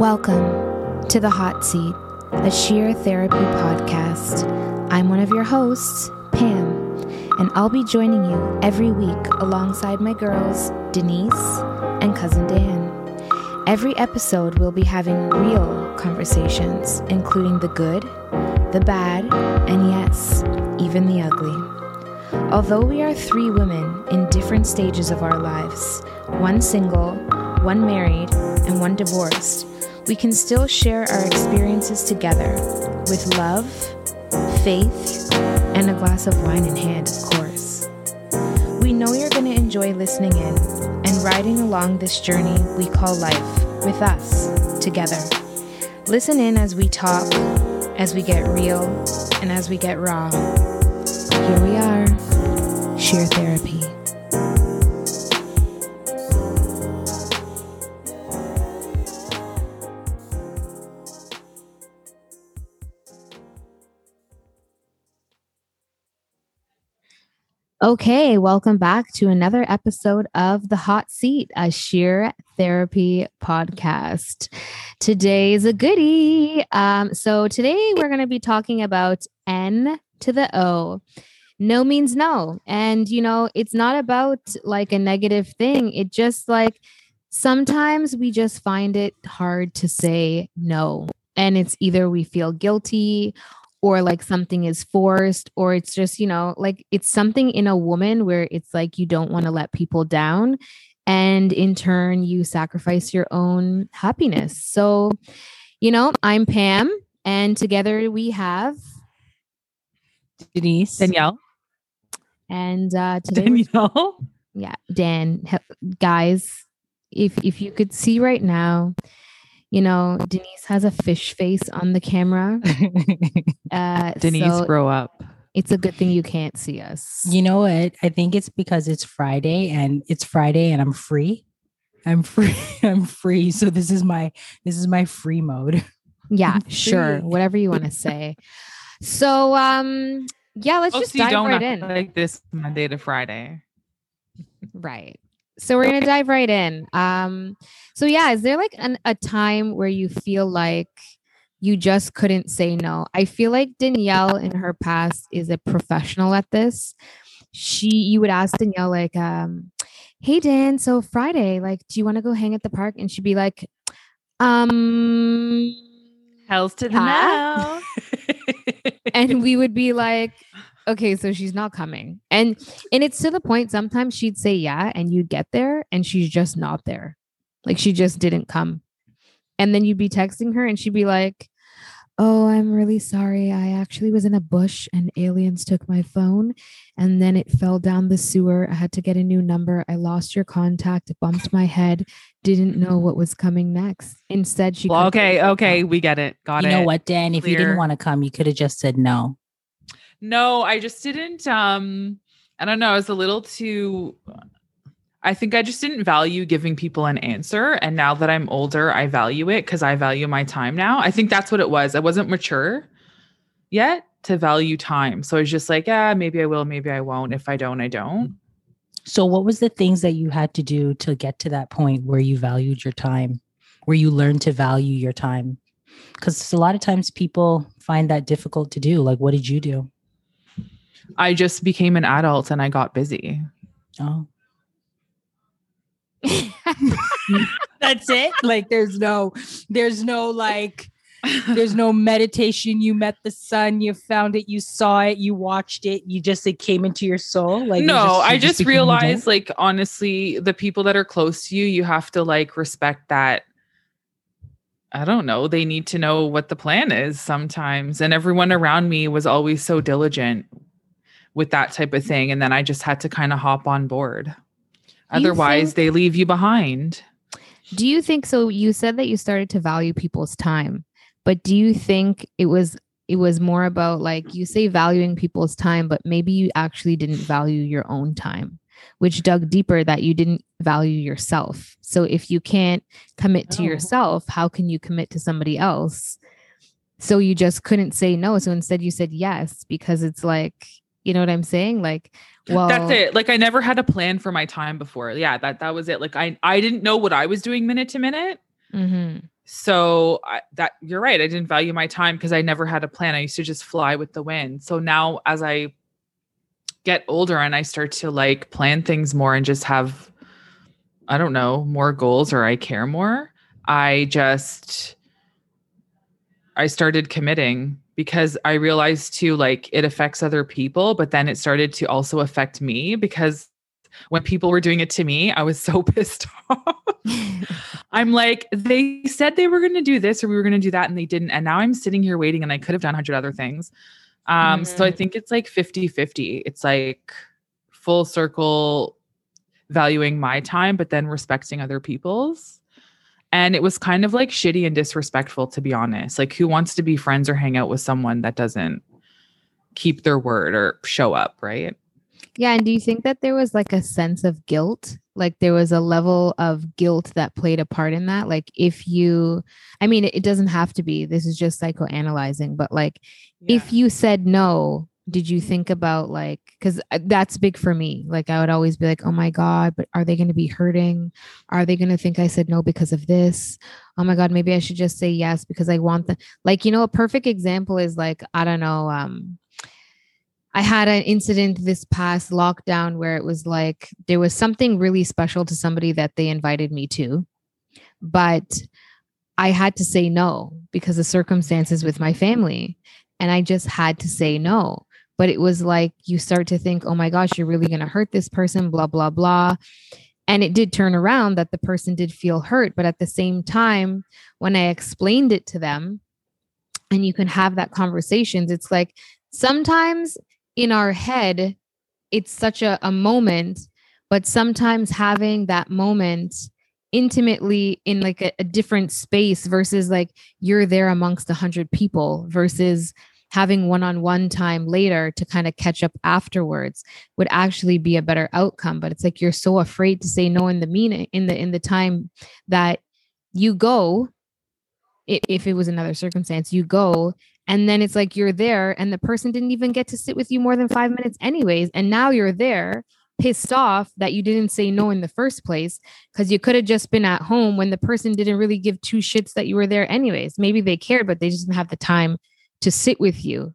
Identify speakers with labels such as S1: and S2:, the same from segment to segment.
S1: Welcome to The Hot Seat, a sheer therapy podcast. I'm one of your hosts, Pam, and I'll be joining you every week alongside my girls, Denise and cousin Dan. Every episode, we'll be having real conversations, including the good, the bad, and yes, even the ugly. Although we are three women in different stages of our lives, one single, one married, and one divorced, we can still share our experiences together with love, faith, and a glass of wine in hand, of course. We know you're going to enjoy listening in and riding along this journey we call life with us together. Listen in as we talk, as we get real, and as we get raw. Here we are, sheer therapy. Okay, welcome back to another episode of The Hot Seat, a sheer therapy podcast. Today's a goodie. Um, so, today we're going to be talking about N to the O. No means no. And, you know, it's not about like a negative thing. It just like sometimes we just find it hard to say no. And it's either we feel guilty or like something is forced or it's just you know like it's something in a woman where it's like you don't want to let people down and in turn you sacrifice your own happiness. So you know i'm pam and together we have
S2: denise.
S3: Danielle.
S1: And uh today
S3: danielle.
S1: Yeah dan guys if if you could see right now you know, Denise has a fish face on the camera.
S3: Uh, Denise, so grow up.
S1: It's a good thing you can't see us.
S2: You know what? I think it's because it's Friday and it's Friday and I'm free. I'm free. I'm free. So this is my this is my free mode.
S1: Yeah, sure. Whatever you want to say. So um yeah, let's oh, just so dive right in.
S3: Like this Monday to Friday.
S1: Right. So we're gonna dive right in. Um, so yeah, is there like an, a time where you feel like you just couldn't say no? I feel like Danielle in her past is a professional at this. She, you would ask Danielle like, um, "Hey Dan, so Friday, like, do you want to go hang at the park?" And she'd be like, "Um."
S3: Hells to the no.
S1: and we would be like, okay, so she's not coming. And and it's to the point sometimes she'd say yeah and you'd get there and she's just not there. Like she just didn't come. And then you'd be texting her and she'd be like, "Oh, I'm really sorry. I actually was in a bush and aliens took my phone and then it fell down the sewer. I had to get a new number. I lost your contact, bumped my head, didn't know what was coming next. Instead, she
S3: well, Okay, okay, we get it. Got
S2: you
S3: it.
S2: You know what, Dan? If Clear. you didn't want to come, you could have just said no.
S3: No, I just didn't um I don't know, I was a little too I think I just didn't value giving people an answer and now that I'm older, I value it cuz I value my time now. I think that's what it was. I wasn't mature yet to value time. So I was just like, yeah, maybe I will, maybe I won't. If I don't, I don't.
S2: So what was the things that you had to do to get to that point where you valued your time? Where you learned to value your time? Cuz a lot of times people find that difficult to do. Like what did you do?
S3: I just became an adult and I got busy.
S2: Oh. That's it? Like there's no there's no like there's no meditation you met the sun you found it you saw it you watched it you just it came into your soul like
S3: no just, i just, just realized like honestly the people that are close to you you have to like respect that I don't know. They need to know what the plan is sometimes. And everyone around me was always so diligent with that type of thing. And then I just had to kind of hop on board. Otherwise, think, they leave you behind.
S1: Do you think so? You said that you started to value people's time, but do you think it was it was more about like you say valuing people's time, but maybe you actually didn't value your own time, which dug deeper that you didn't value yourself. So if you can't commit to oh. yourself, how can you commit to somebody else? So you just couldn't say no. So instead you said yes because it's like you know what I'm saying? Like, well,
S3: that's it. Like, I never had a plan for my time before. Yeah, that that was it. Like, I I didn't know what I was doing minute to minute. Mm-hmm. so I, that you're right. I didn't value my time because I never had a plan. I used to just fly with the wind. So now as I get older and I start to like plan things more and just have I don't know, more goals or I care more, I just I started committing because I realized too like it affects other people, but then it started to also affect me because when people were doing it to me, I was so pissed off. I'm like, they said they were going to do this or we were going to do that and they didn't. And now I'm sitting here waiting and I could have done 100 other things. Um, mm-hmm. So I mm. think it's like 50 50. It's like full circle valuing my time, but then respecting other people's. And it was kind of like shitty and disrespectful, to be honest. Like, who wants to be friends or hang out with someone that doesn't keep their word or show up, right?
S1: Yeah. And do you think that there was like a sense of guilt? Like there was a level of guilt that played a part in that? Like if you, I mean, it, doesn't have to be, this is just psychoanalyzing, but like yeah. if you said no, did you think about like, because uh, that's big for me. Like I would always be like, oh my God, but are they going to be hurting? Are they going to think I said no because of this? Oh my God, maybe I should just say yes because I want the, like, you know, a perfect example is like, I don't know, um, I had an incident this past lockdown where it was like there was something really special to somebody that they invited me to, but I had to say no because of circumstances with my family. And I just had to say no. But it was like you start to think, oh my gosh, you're really going to hurt this person, blah, blah, blah. And it did turn around that the person did feel hurt. But at the same time, when I explained it to them, and you can have that conversations, it's like sometimes in our head, it's such a, a moment, but sometimes having that moment intimately in like a, a different space versus like you're there amongst a hundred people versus having one-on-one time later to kind of catch up afterwards would actually be a better outcome but it's like you're so afraid to say no in the meaning in the in the time that you go if it was another circumstance you go and then it's like you're there and the person didn't even get to sit with you more than five minutes, anyways. And now you're there pissed off that you didn't say no in the first place because you could have just been at home when the person didn't really give two shits that you were there, anyways. Maybe they cared, but they just didn't have the time to sit with you.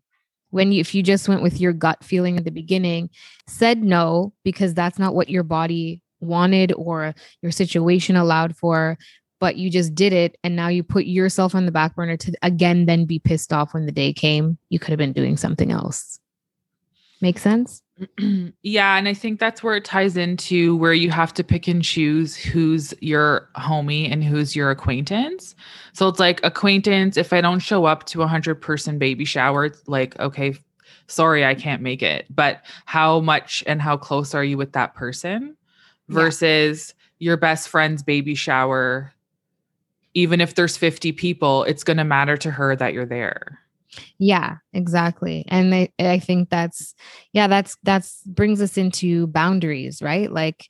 S1: When you, if you just went with your gut feeling at the beginning, said no because that's not what your body wanted or your situation allowed for, but you just did it and now you put yourself on the back burner to again then be pissed off when the day came you could have been doing something else make sense
S3: yeah and i think that's where it ties into where you have to pick and choose who's your homie and who's your acquaintance so it's like acquaintance if i don't show up to a 100 person baby shower it's like okay sorry i can't make it but how much and how close are you with that person versus yeah. your best friend's baby shower even if there's 50 people, it's going to matter to her that you're there.
S1: Yeah, exactly. And I, I think that's, yeah, that's, that's brings us into boundaries, right? Like,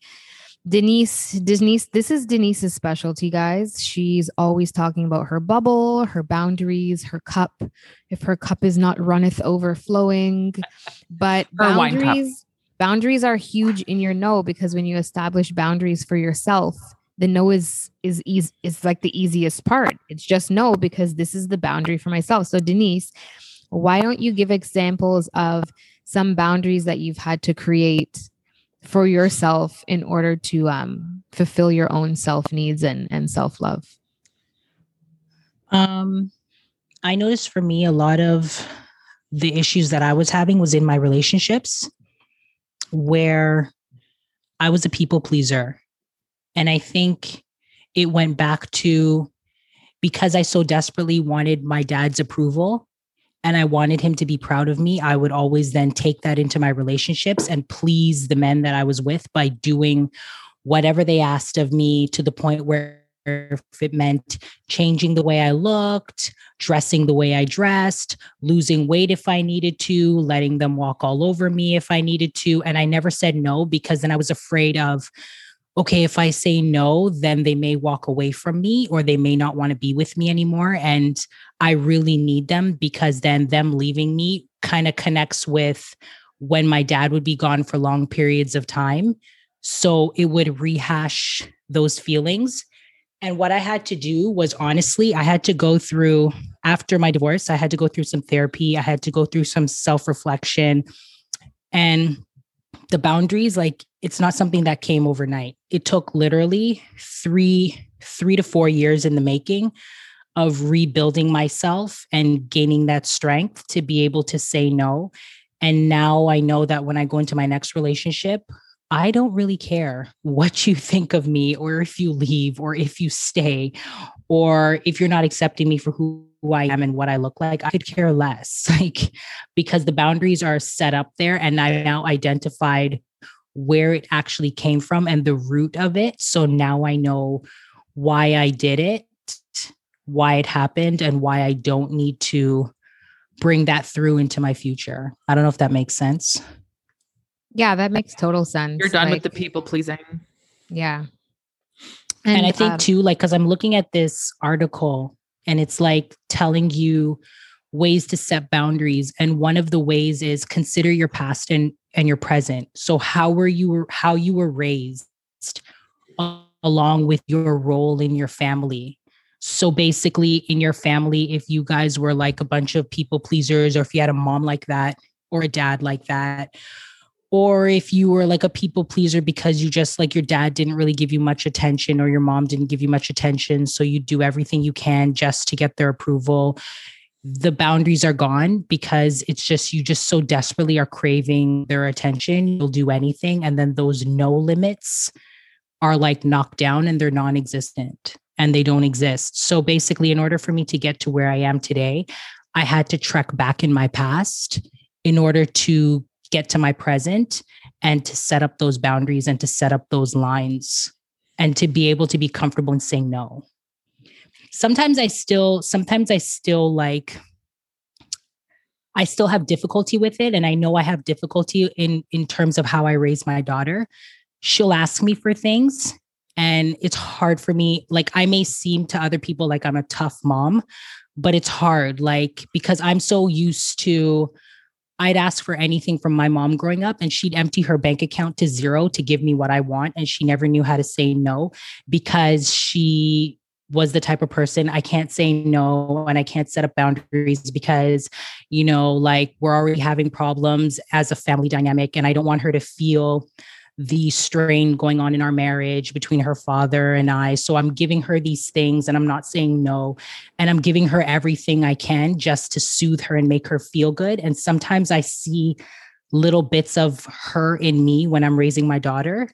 S1: Denise, Denise, this is Denise's specialty, guys. She's always talking about her bubble, her boundaries, her cup. If her cup is not runneth overflowing, but boundaries, boundaries are huge in your no because when you establish boundaries for yourself, the no is is easy is like the easiest part. It's just no because this is the boundary for myself. So denise why don't you give examples of some boundaries that you've had to create for yourself in order to um, fulfill your own self needs and and self love
S2: um i noticed for me a lot of the issues that i was having was in my relationships where i was a people pleaser and I think it went back to because I so desperately wanted my dad's approval and I wanted him to be proud of me, I would always then take that into my relationships and please the men that I was with by doing whatever they asked of me to the point where if it meant changing the way I looked, dressing the way I dressed, losing weight if I needed to, letting them walk all over me if I needed to. And I never said no because then I was afraid of okay, if I say no, then they may walk away from me or they may not want to be with me anymore. And I really need them because then them leaving me kind of connects with when my dad would be gone for long periods of time. So it would rehash those feelings. And what I had to do was honestly, I had to go through after my divorce, I had to go through some therapy. I had to go through some self reflection. And the boundaries, like, it's not something that came overnight. It took literally three, three to four years in the making of rebuilding myself and gaining that strength to be able to say no. And now I know that when I go into my next relationship, I don't really care what you think of me or if you leave or if you stay or if you're not accepting me for who I am and what I look like. I could care less. Like because the boundaries are set up there and I now identified where it actually came from and the root of it. So now I know why I did it, why it happened and why I don't need to bring that through into my future. I don't know if that makes sense.
S1: Yeah, that makes total sense.
S3: You're done like, with the people pleasing.
S1: Yeah.
S2: And, and I think um, too, like, because I'm looking at this article and it's like telling you ways to set boundaries. And one of the ways is consider your past and, and your present. So how were you how you were raised along with your role in your family. So basically, in your family, if you guys were like a bunch of people pleasers, or if you had a mom like that or a dad like that, or if you were like a people pleaser because you just like your dad didn't really give you much attention or your mom didn't give you much attention so you do everything you can just to get their approval the boundaries are gone because it's just you just so desperately are craving their attention you'll do anything and then those no limits are like knocked down and they're non-existent and they don't exist so basically in order for me to get to where i am today i had to trek back in my past in order to get to my present and to set up those boundaries and to set up those lines and to be able to be comfortable in saying no. Sometimes I still, sometimes I still like, I still have difficulty with it. And I know I have difficulty in, in terms of how I raise my daughter. She'll ask me for things and it's hard for me. Like I may seem to other people like I'm a tough mom, but it's hard, like, because I'm so used to, I'd ask for anything from my mom growing up, and she'd empty her bank account to zero to give me what I want. And she never knew how to say no because she was the type of person I can't say no and I can't set up boundaries because, you know, like we're already having problems as a family dynamic. And I don't want her to feel the strain going on in our marriage between her father and I. So I'm giving her these things and I'm not saying no. And I'm giving her everything I can just to soothe her and make her feel good. And sometimes I see little bits of her in me when I'm raising my daughter,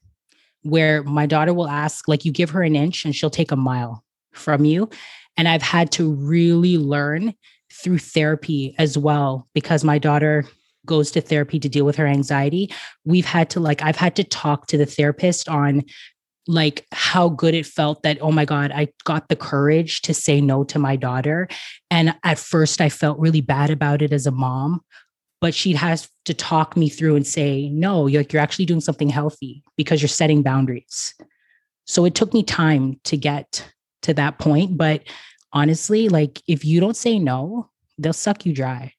S2: where my daughter will ask, like, you give her an inch and she'll take a mile from you. And I've had to really learn through therapy as well because my daughter goes to therapy to deal with her anxiety, we've had to like, I've had to talk to the therapist on like how good it felt that, oh my God, I got the courage to say no to my daughter. And at first, I felt really bad about it as a mom, but she has to talk me through and say, no, you're, you're actually doing something healthy because you're setting boundaries. So it took me time to get to that point. But honestly, like if you don't say no, they'll suck you dry.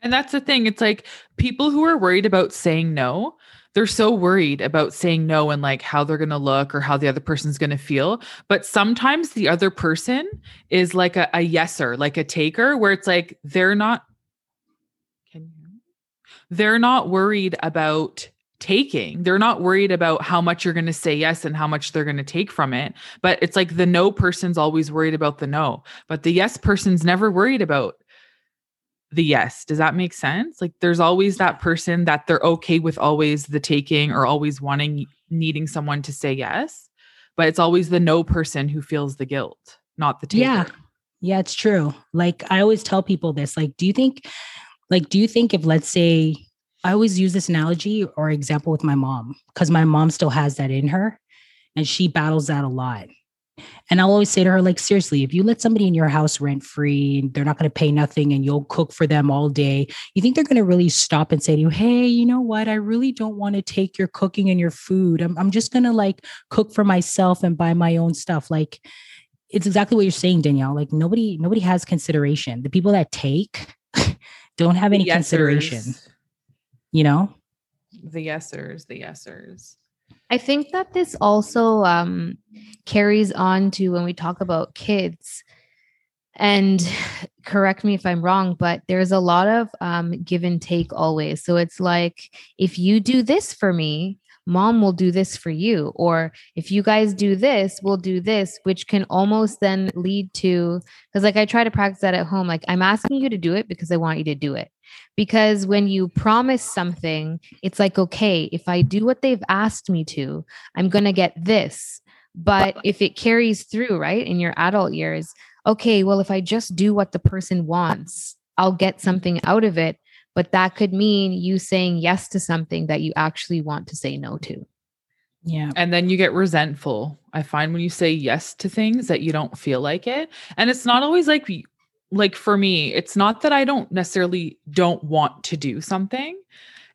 S3: And that's the thing. It's like people who are worried about saying no, they're so worried about saying no and like how they're going to look or how the other person's going to feel. But sometimes the other person is like a, a yeser, like a taker, where it's like they're not, they're not worried about taking. They're not worried about how much you're going to say yes and how much they're going to take from it. But it's like the no person's always worried about the no, but the yes person's never worried about the yes. Does that make sense? Like there's always that person that they're okay with always the taking or always wanting needing someone to say yes, but it's always the no person who feels the guilt, not the taker.
S2: Yeah. Yeah, it's true. Like I always tell people this, like do you think like do you think if let's say I always use this analogy or example with my mom because my mom still has that in her and she battles that a lot. And I'll always say to her, like, seriously, if you let somebody in your house rent free, they're not going to pay nothing and you'll cook for them all day, you think they're going to really stop and say to you, hey, you know what? I really don't want to take your cooking and your food. I'm, I'm just going to like cook for myself and buy my own stuff. Like, it's exactly what you're saying, Danielle. Like, nobody, nobody has consideration. The people that take don't have any consideration, you know?
S3: The yesers, the yesers.
S1: I think that this also um, carries on to when we talk about kids and correct me if i'm wrong but there's a lot of um, give and take always so it's like if you do this for me mom will do this for you or if you guys do this we'll do this which can almost then lead to because like i try to practice that at home like i'm asking you to do it because i want you to do it. Because when you promise something it's like okay if i do what they've asked me to i'm going to get this. But if it carries through right in your adult years okay well if i just do what the person wants i'll get something out of it but that could mean you saying yes to something that you actually want to say no to.
S2: Yeah.
S3: And then you get resentful. I find when you say yes to things that you don't feel like it. And it's not always like like for me, it's not that I don't necessarily don't want to do something.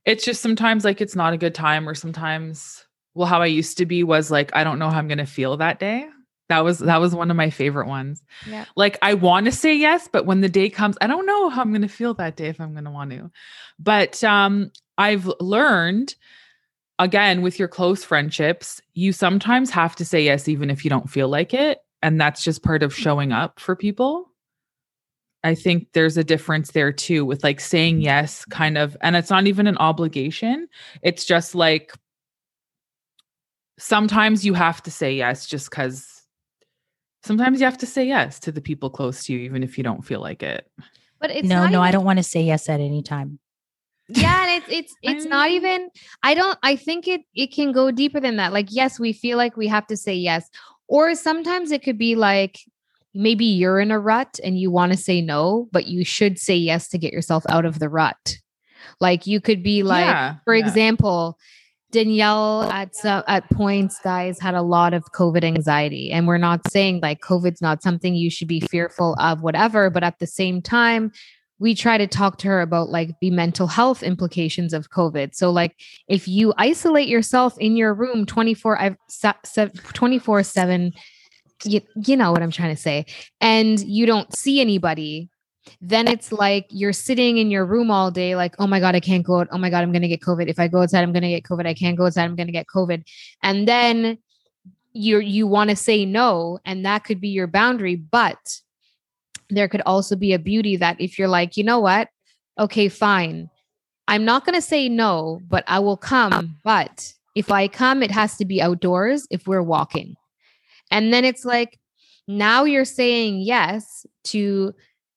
S3: It's just sometimes like it's not a good time or sometimes well how I used to be was like I don't know how I'm going to feel that day. That was that was one of my favorite ones. Yeah. Like I want to say yes, but when the day comes, I don't know how I'm going to feel that day if I'm going to want to. But um I've learned again with your close friendships, you sometimes have to say yes even if you don't feel like it, and that's just part of showing up for people. I think there's a difference there too with like saying yes kind of and it's not even an obligation. It's just like sometimes you have to say yes just cuz sometimes you have to say yes to the people close to you, even if you don't feel like it.
S2: But it's no, no, even, I don't want to say yes at any time.
S1: Yeah, and it's it's it's not even. I don't. I think it it can go deeper than that. Like, yes, we feel like we have to say yes, or sometimes it could be like maybe you're in a rut and you want to say no, but you should say yes to get yourself out of the rut. Like you could be like, yeah, for yeah. example, Danielle at at points, guys, had a lot of COVID anxiety, and we're not saying like COVID's not something you should be fearful of, whatever. But at the same time, we try to talk to her about like the mental health implications of COVID. So, like, if you isolate yourself in your room 24 24 7, you, you know what I'm trying to say, and you don't see anybody, then it's like you're sitting in your room all day, like, oh my God, I can't go out. Oh my God, I'm going to get COVID. If I go outside, I'm going to get COVID. I can't go outside, I'm going to get COVID. And then you you want to say no, and that could be your boundary. But there could also be a beauty that if you're like, you know what? Okay, fine. I'm not going to say no, but I will come. But if I come, it has to be outdoors if we're walking. And then it's like, now you're saying yes to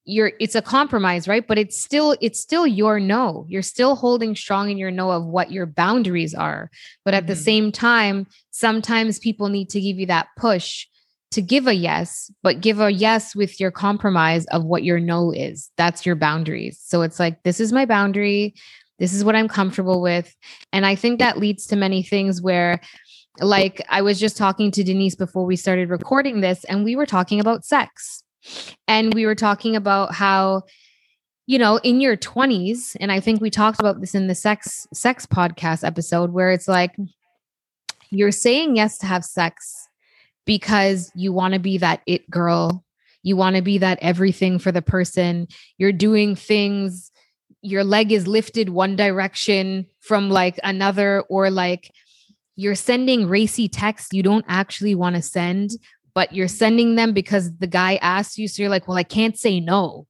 S1: you're it's a compromise right? But it's still it's still your no. You're still holding strong in your no of what your boundaries are. But at mm-hmm. the same time sometimes people need to give you that push to give a yes but give a yes with your compromise of what your no is. That's your boundaries. So it's like this is my boundary. This is what i'm comfortable with. And i think that leads to many things where like i was just talking to denise before we started recording this and we were talking about sex and we were talking about how, you know, in your 20s, and I think we talked about this in the sex sex podcast episode where it's like you're saying yes to have sex because you want to be that it girl. You want to be that everything for the person. You're doing things your leg is lifted one direction from like another or like you're sending racy texts you don't actually want to send but you're sending them because the guy asked you. So you're like, well, I can't say no.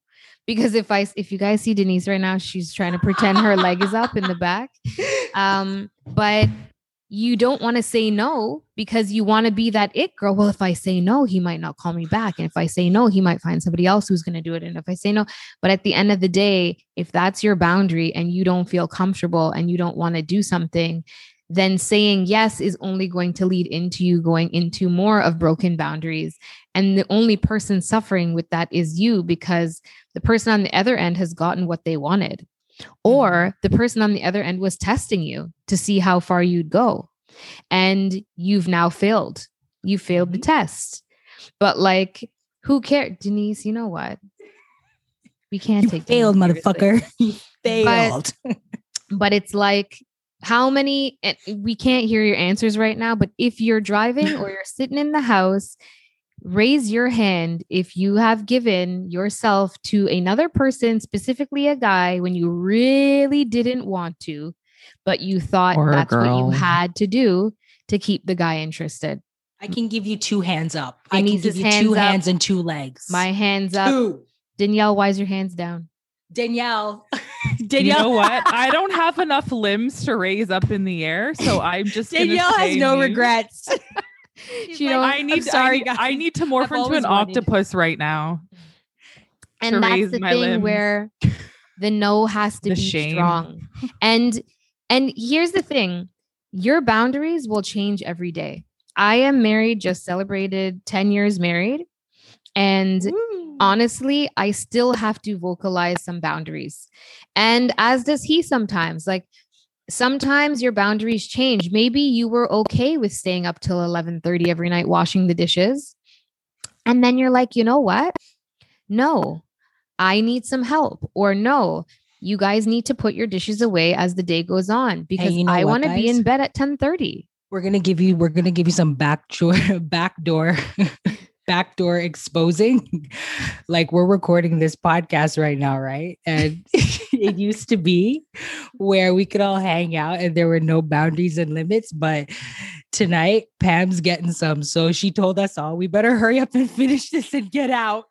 S1: Because if I if you guys see Denise right now, she's trying to pretend her leg is up in the back. Um, but you don't want to say no because you want to be that it girl. Well, if I say no, he might not call me back. And if I say no, he might find somebody else who's going to do it. And if I say no, but at the end of the day, if that's your boundary and you don't feel comfortable and you don't want to do something, then saying yes is only going to lead into you going into more of broken boundaries. And the only person suffering with that is you because the person on the other end has gotten what they wanted. Or mm-hmm. the person on the other end was testing you to see how far you'd go. And you've now failed. You failed the mm-hmm. test. But like, who cares? Denise, you know what? We can't
S2: you
S1: take
S2: failed, motherfucker. You failed.
S1: But, but it's like how many eh, we can't hear your answers right now but if you're driving or you're sitting in the house raise your hand if you have given yourself to another person specifically a guy when you really didn't want to but you thought or that's what you had to do to keep the guy interested
S2: I can give you two hands up. I can
S1: Denise's
S2: give you
S1: hands
S2: two
S1: up.
S2: hands and two legs.
S1: My hands up.
S2: two.
S1: Danielle, why's your hands down?
S2: Danielle.
S3: You know what? I don't have enough limbs to raise up in the air, so I'm just gonna
S2: Danielle has no
S3: mute.
S2: regrets.
S1: She
S2: like,
S1: don't-
S3: I need.
S2: sorry,
S3: I need,
S2: guys.
S3: I need to morph
S2: I've
S3: into an
S2: wanted-
S3: octopus right now.
S1: and that's the thing
S3: limbs.
S1: where the no has to
S3: The
S1: be
S3: shame.
S1: strong and and here's the thing your boundaries will change every day i am married just celebrated 10 years married and honestly i still have to vocalize some boundaries and as does he sometimes like sometimes your boundaries change. Maybe you were okay with staying up till 11:30 every night washing the dishes. And then you're like you know what? No i need some help or no you guys need to put your dishes away as the day goes on because
S2: you know
S1: i want to be in bed at 10:30
S2: we're gonna give you we're gonna give you some back door backdoor backdoor backdoor exposing like we're recording this podcast right now right and it used to be where we could all hang out and there were no boundaries and limits but tonight pam's getting some so she told us all we better hurry up and finish this and get out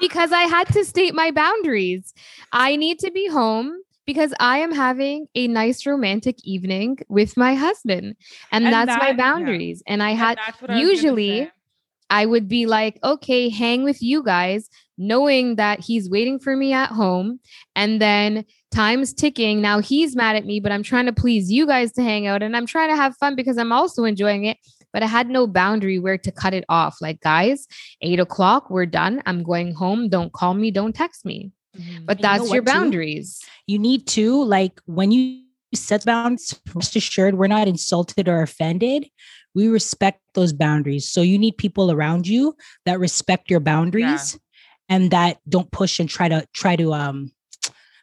S1: because I had to state my boundaries. I need to be home because I am having a nice romantic evening with my husband. And,
S3: And
S1: that's
S3: that-
S1: my
S3: yeah.
S1: boundaries. And I had
S3: that's what I
S1: I would be like, okay, hang with you guys, knowing that he's waiting for me at home. And then time's ticking. Now he's mad at me, but I'm trying to please you guys to hang out and I'm trying to have fun because I'm also enjoying it. But I had no boundary where to cut it off. Like, guys, eight o'clock, we're done. I'm going home. Don't call me. Don't text me. Mm-hmm. But
S2: And you know
S1: that's your
S2: what, too?
S1: boundaries.
S2: you need to like when you set bounds, rest assured we're not insulted or offended we respect those boundaries. So you need people around you that respect your boundaries and that don't push and try to try to um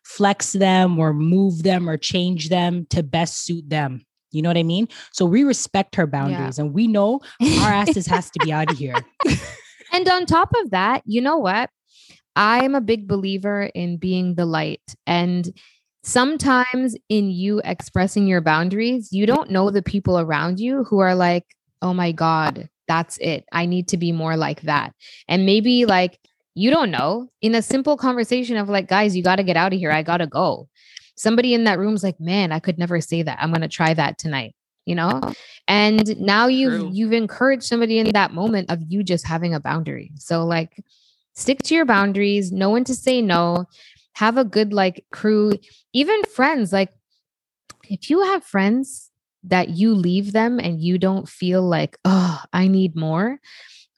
S2: flex them or move them or change them to best suit them. You know what i mean? So we respect her boundaries and we know our asses has to be out of here.
S1: And on top of that, you know what? I'm a big believer in being the light. And sometimes in you expressing your boundaries, you don't know the people around you who are like, oh my God, that's it. I need to be more like that. And maybe like, you don't know in a simple conversation of like, guys, you got to get out of here. I got to go. Somebody in that room's like, man, I could never say that. I'm going to try that tonight. You know, and now you've
S3: True.
S1: you've encouraged somebody in that moment of you just having a boundary. So like stick to your boundaries, know when to say no, have a good like crew, even friends. Like if you have friends that you leave them and you don't feel like, oh, I need more,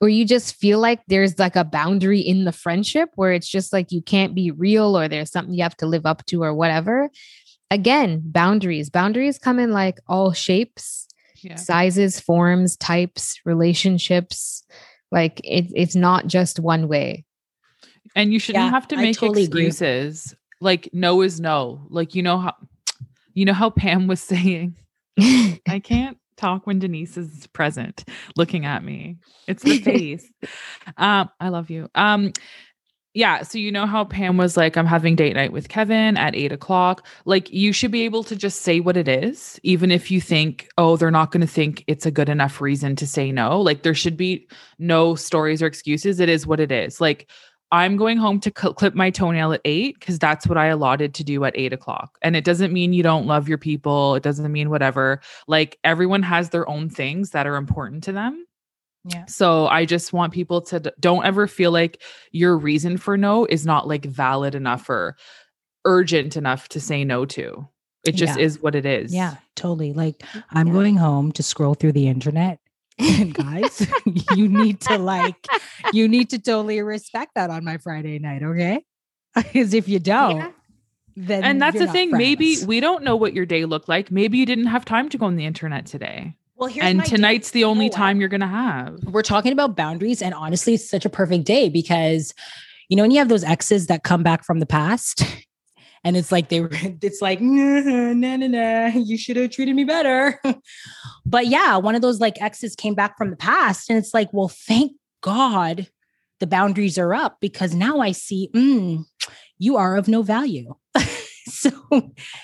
S1: or you just feel like there's like a boundary in the friendship where it's just like you can't be real or there's something you have to live up to or whatever. Again, boundaries. Boundaries come in like all shapes
S3: Yeah.
S1: sizes, forms, types, relationships. Like it, it's not just one way.
S3: And you shouldn't
S2: Yeah,
S3: have to make
S2: totally agree.
S3: excuses. Like no is no. Like you know how you know how Pam was saying, I can't talk when Denise is present looking at me. It's the face. um, I love you. Um, yeah. So you know how Pam was like, I'm having date night with Kevin at eight o'clock. Like you should be able to just say what it is, even if you think, oh, they're not going to think it's a good enough reason to say no. Like there should be no stories or excuses. It is what it is. Like I'm going home to cl- clip my toenail at eight because that's what I allotted to do at eight o'clock. And it doesn't mean you don't love your people. It doesn't mean whatever. Like everyone has their own things that are important to them.
S2: yeah
S3: So I just want people to d- don't ever feel like your reason for no is not like valid enough or urgent enough to say no to. It just
S2: Yeah.
S3: is what it is.
S2: yeah totally like i'm
S1: Yeah.
S2: going home to scroll through the internet and guys you need to like you need to totally respect that on my friday night okay because if you don't
S1: Yeah.
S2: then
S3: And that's the
S2: not
S3: thing. Maybe we don't know what your day looked like. Maybe you didn't have time to go on the internet today.
S2: well here's
S3: and
S2: my deal.
S3: tonight's the only
S2: what?
S3: time you're going to have.
S2: we're talking about boundaries and honestly it's such a perfect day because you know when you have those exes that come back from the past and it's like they were it's like nah nah nah, nah you should have treated me better. But yeah one of those like exes came back from the past and it's like well thank god the boundaries are up because now i see mm, you are of no value so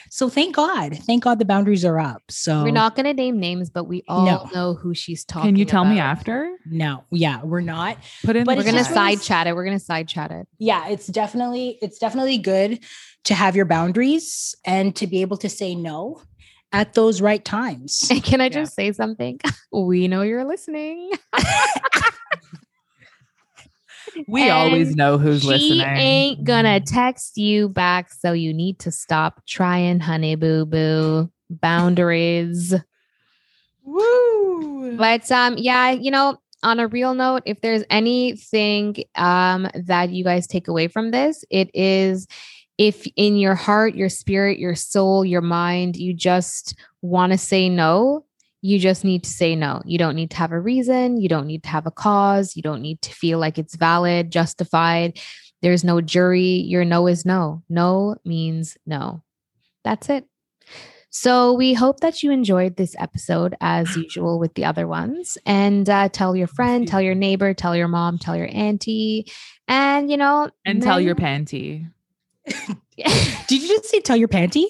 S2: so thank god thank god the boundaries are up so
S1: We're not going to name names, but we all
S2: No.
S1: know who she's talking
S3: Can you tell me after?
S2: no yeah we're not
S3: Put in.
S2: But
S1: We're going to
S2: It's
S1: side chat it. We're going to side chat it.
S2: yeah it's definitely it's definitely good to have your boundaries and to be able to say no at those right times
S1: And can I
S3: Yeah.
S1: just say something? We know you're listening.
S3: We always know who's
S1: she
S3: listening.
S1: ain't gonna text you back, so you need to stop trying, honey boo boo. Boundaries.
S3: Woo!
S1: But um, yeah, you know, on a real note, if there's anything um that you guys take away from this, it is if in your heart, your spirit, your soul, your mind, you just want to say no, you just need to say no. You don't need to have a reason, you don't need to have a cause, you don't need to feel like it's valid, justified. There's no jury. Your no is no. No means no. That's it. So we hope that you enjoyed this episode as usual with the other ones. And uh, tell your friend, tell your neighbor, tell your mom, tell your auntie, and you know,
S3: and tell your panty.
S2: did you just say tell your panty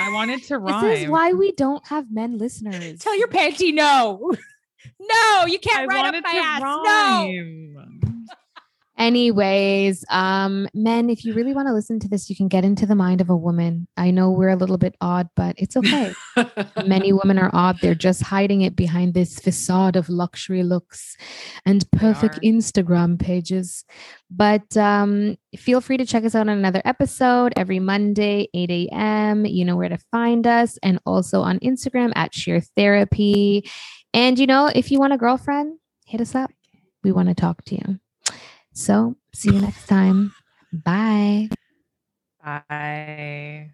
S3: I wanted to rhyme.
S1: this is why we don't have men listeners.
S2: tell your panty no no you can't write
S3: wanted
S2: up my
S3: to
S2: ass no
S3: rhyme.
S1: Anyways, um, men, if you really want to listen to this, you can get into the mind of a woman. I know we're a little bit odd, but it's okay. Many women are odd. They're just hiding it behind this facade of luxury looks and perfect. Instagram pages. But um, feel free to check us out on another episode every Monday, 8 a.m. You know where to find us, and also on Instagram at Sheer Therapy. And you know, if you want a girlfriend, hit us up. We want to talk to you. So, see you next time. Bye.
S3: Bye.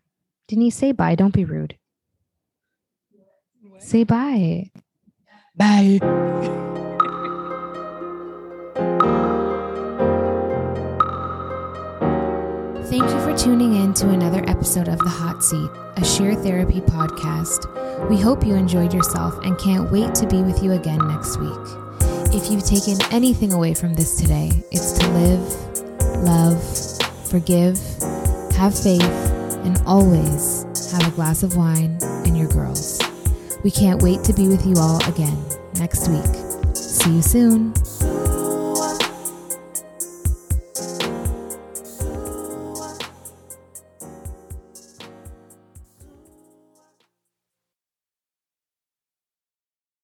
S1: Denise, say bye. Don't be rude. Say bye.
S2: bye
S1: Thank you for tuning in to another episode of The Hot Seat, a sheer therapy podcast. We hope you enjoyed yourself and can't wait to be with you again next week. If you've taken anything away from this today, it's to live, love, forgive, have faith, and always have a glass of wine and your girls. We can't wait to be with you all again next week. See you soon.